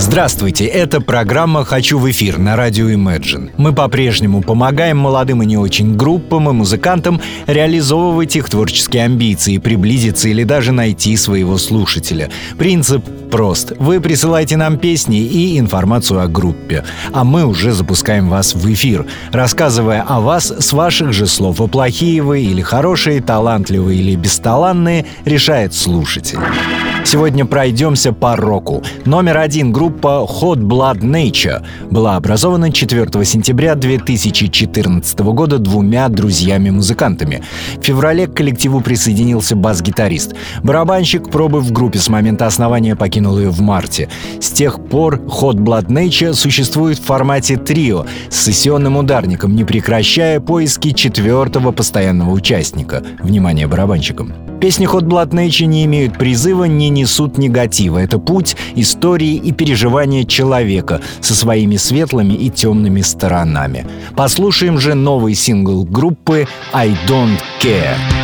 Здравствуйте, это программа «Хочу в эфир» на радио Imagine. Мы по-прежнему помогаем молодым и не очень группам и музыкантам реализовывать их творческие амбиции, приблизиться или даже найти своего слушателя. Принцип прост. Вы присылаете нам песни и информацию о группе, а мы уже запускаем вас в эфир, рассказывая о вас с ваших же слов. А плохие вы или хорошие, талантливые или бесталанные, решает слушатель. Сегодня пройдемся по року. Номер один группа Hot Blood Nature была образована 4 сентября 2014 года двумя друзьями-музыкантами. В феврале к коллективу присоединился бас-гитарист. Барабанщик, пробы в группе с момента основания, покинул ее в марте. С тех пор Hot Blood Nature существует в формате трио с сессионным ударником, не прекращая поиски четвертого постоянного участника. Внимание барабанщикам. Песни Hot Blood Nature не имеют призыва, не несут негатива. Это путь, истории и переживания человека со своими светлыми и темными сторонами. Послушаем же новый сингл группы «I Don't Care».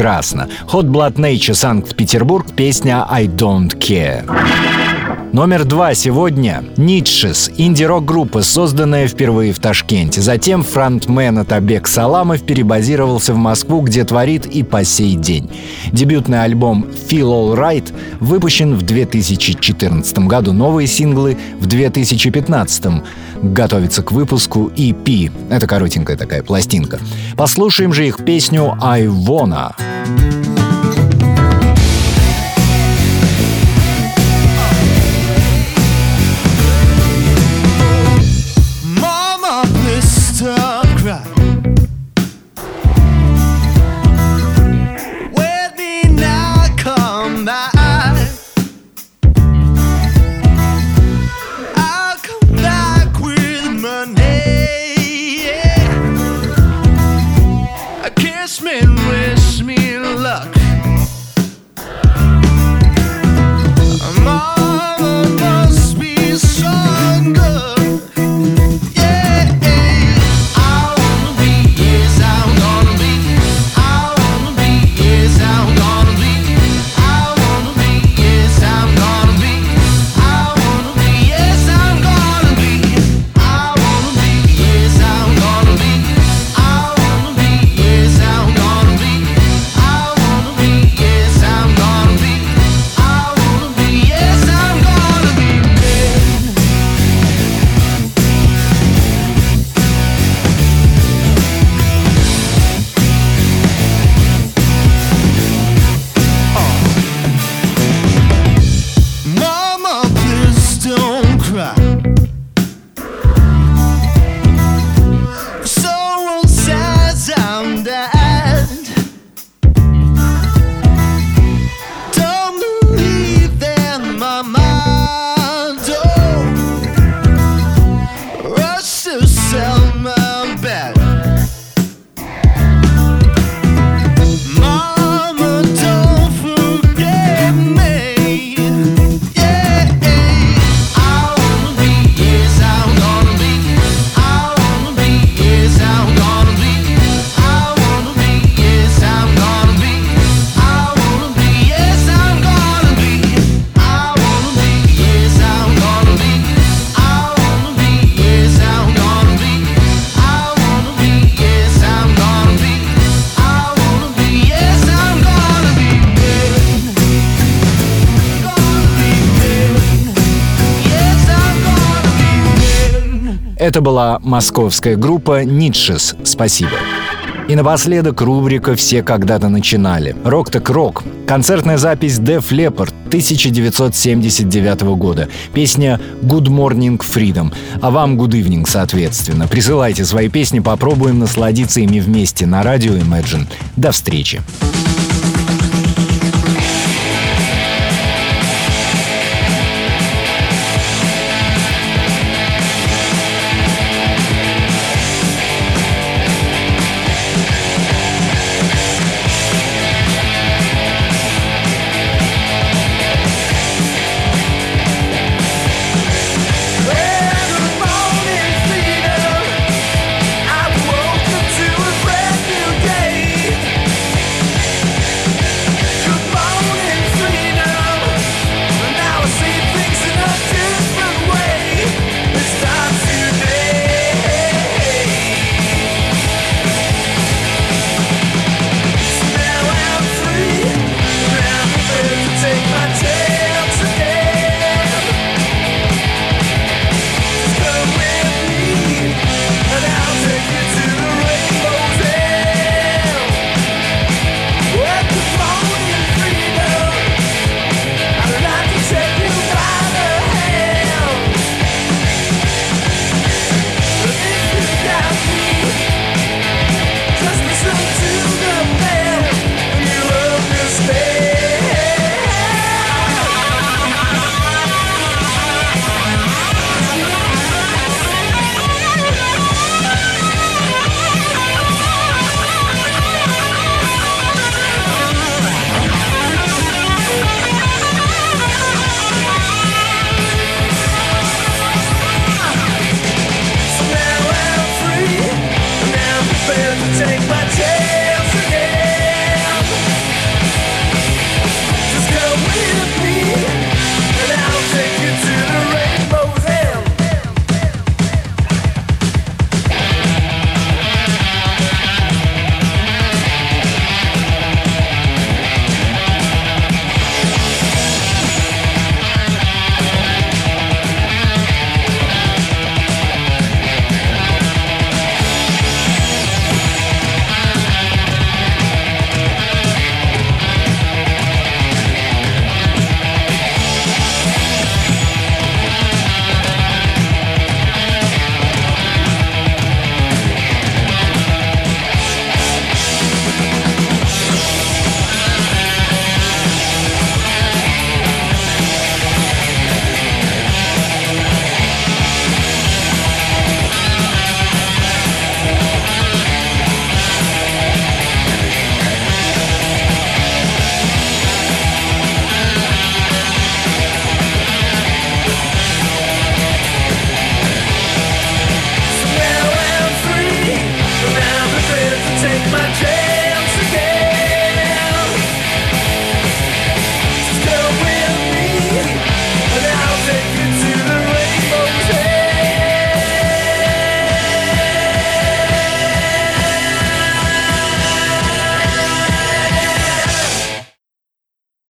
Прекрасно. Hot Blood Nature, Санкт-Петербург, песня «I Don't Care». Номер два сегодня — Нитшес, инди-рок-группа, созданная впервые в Ташкенте. Затем фронтмен Атабек Саламов перебазировался в Москву, где творит и по сей день. Дебютный альбом «Feel All Right» выпущен в 2014 году, новые синглы в 2015. Готовится к выпуску EP. Это коротенькая такая пластинка. Послушаем же их песню «I Wanna». Это была московская группа «Нитшес». Спасибо. И напоследок рубрика «Все когда-то начинали». Рок так рок. Концертная запись Def Leppard 1979 года. Песня «Good Morning Freedom». А вам «Good Evening», соответственно. Присылайте свои песни, попробуем насладиться ими вместе на радио Imagine. До встречи.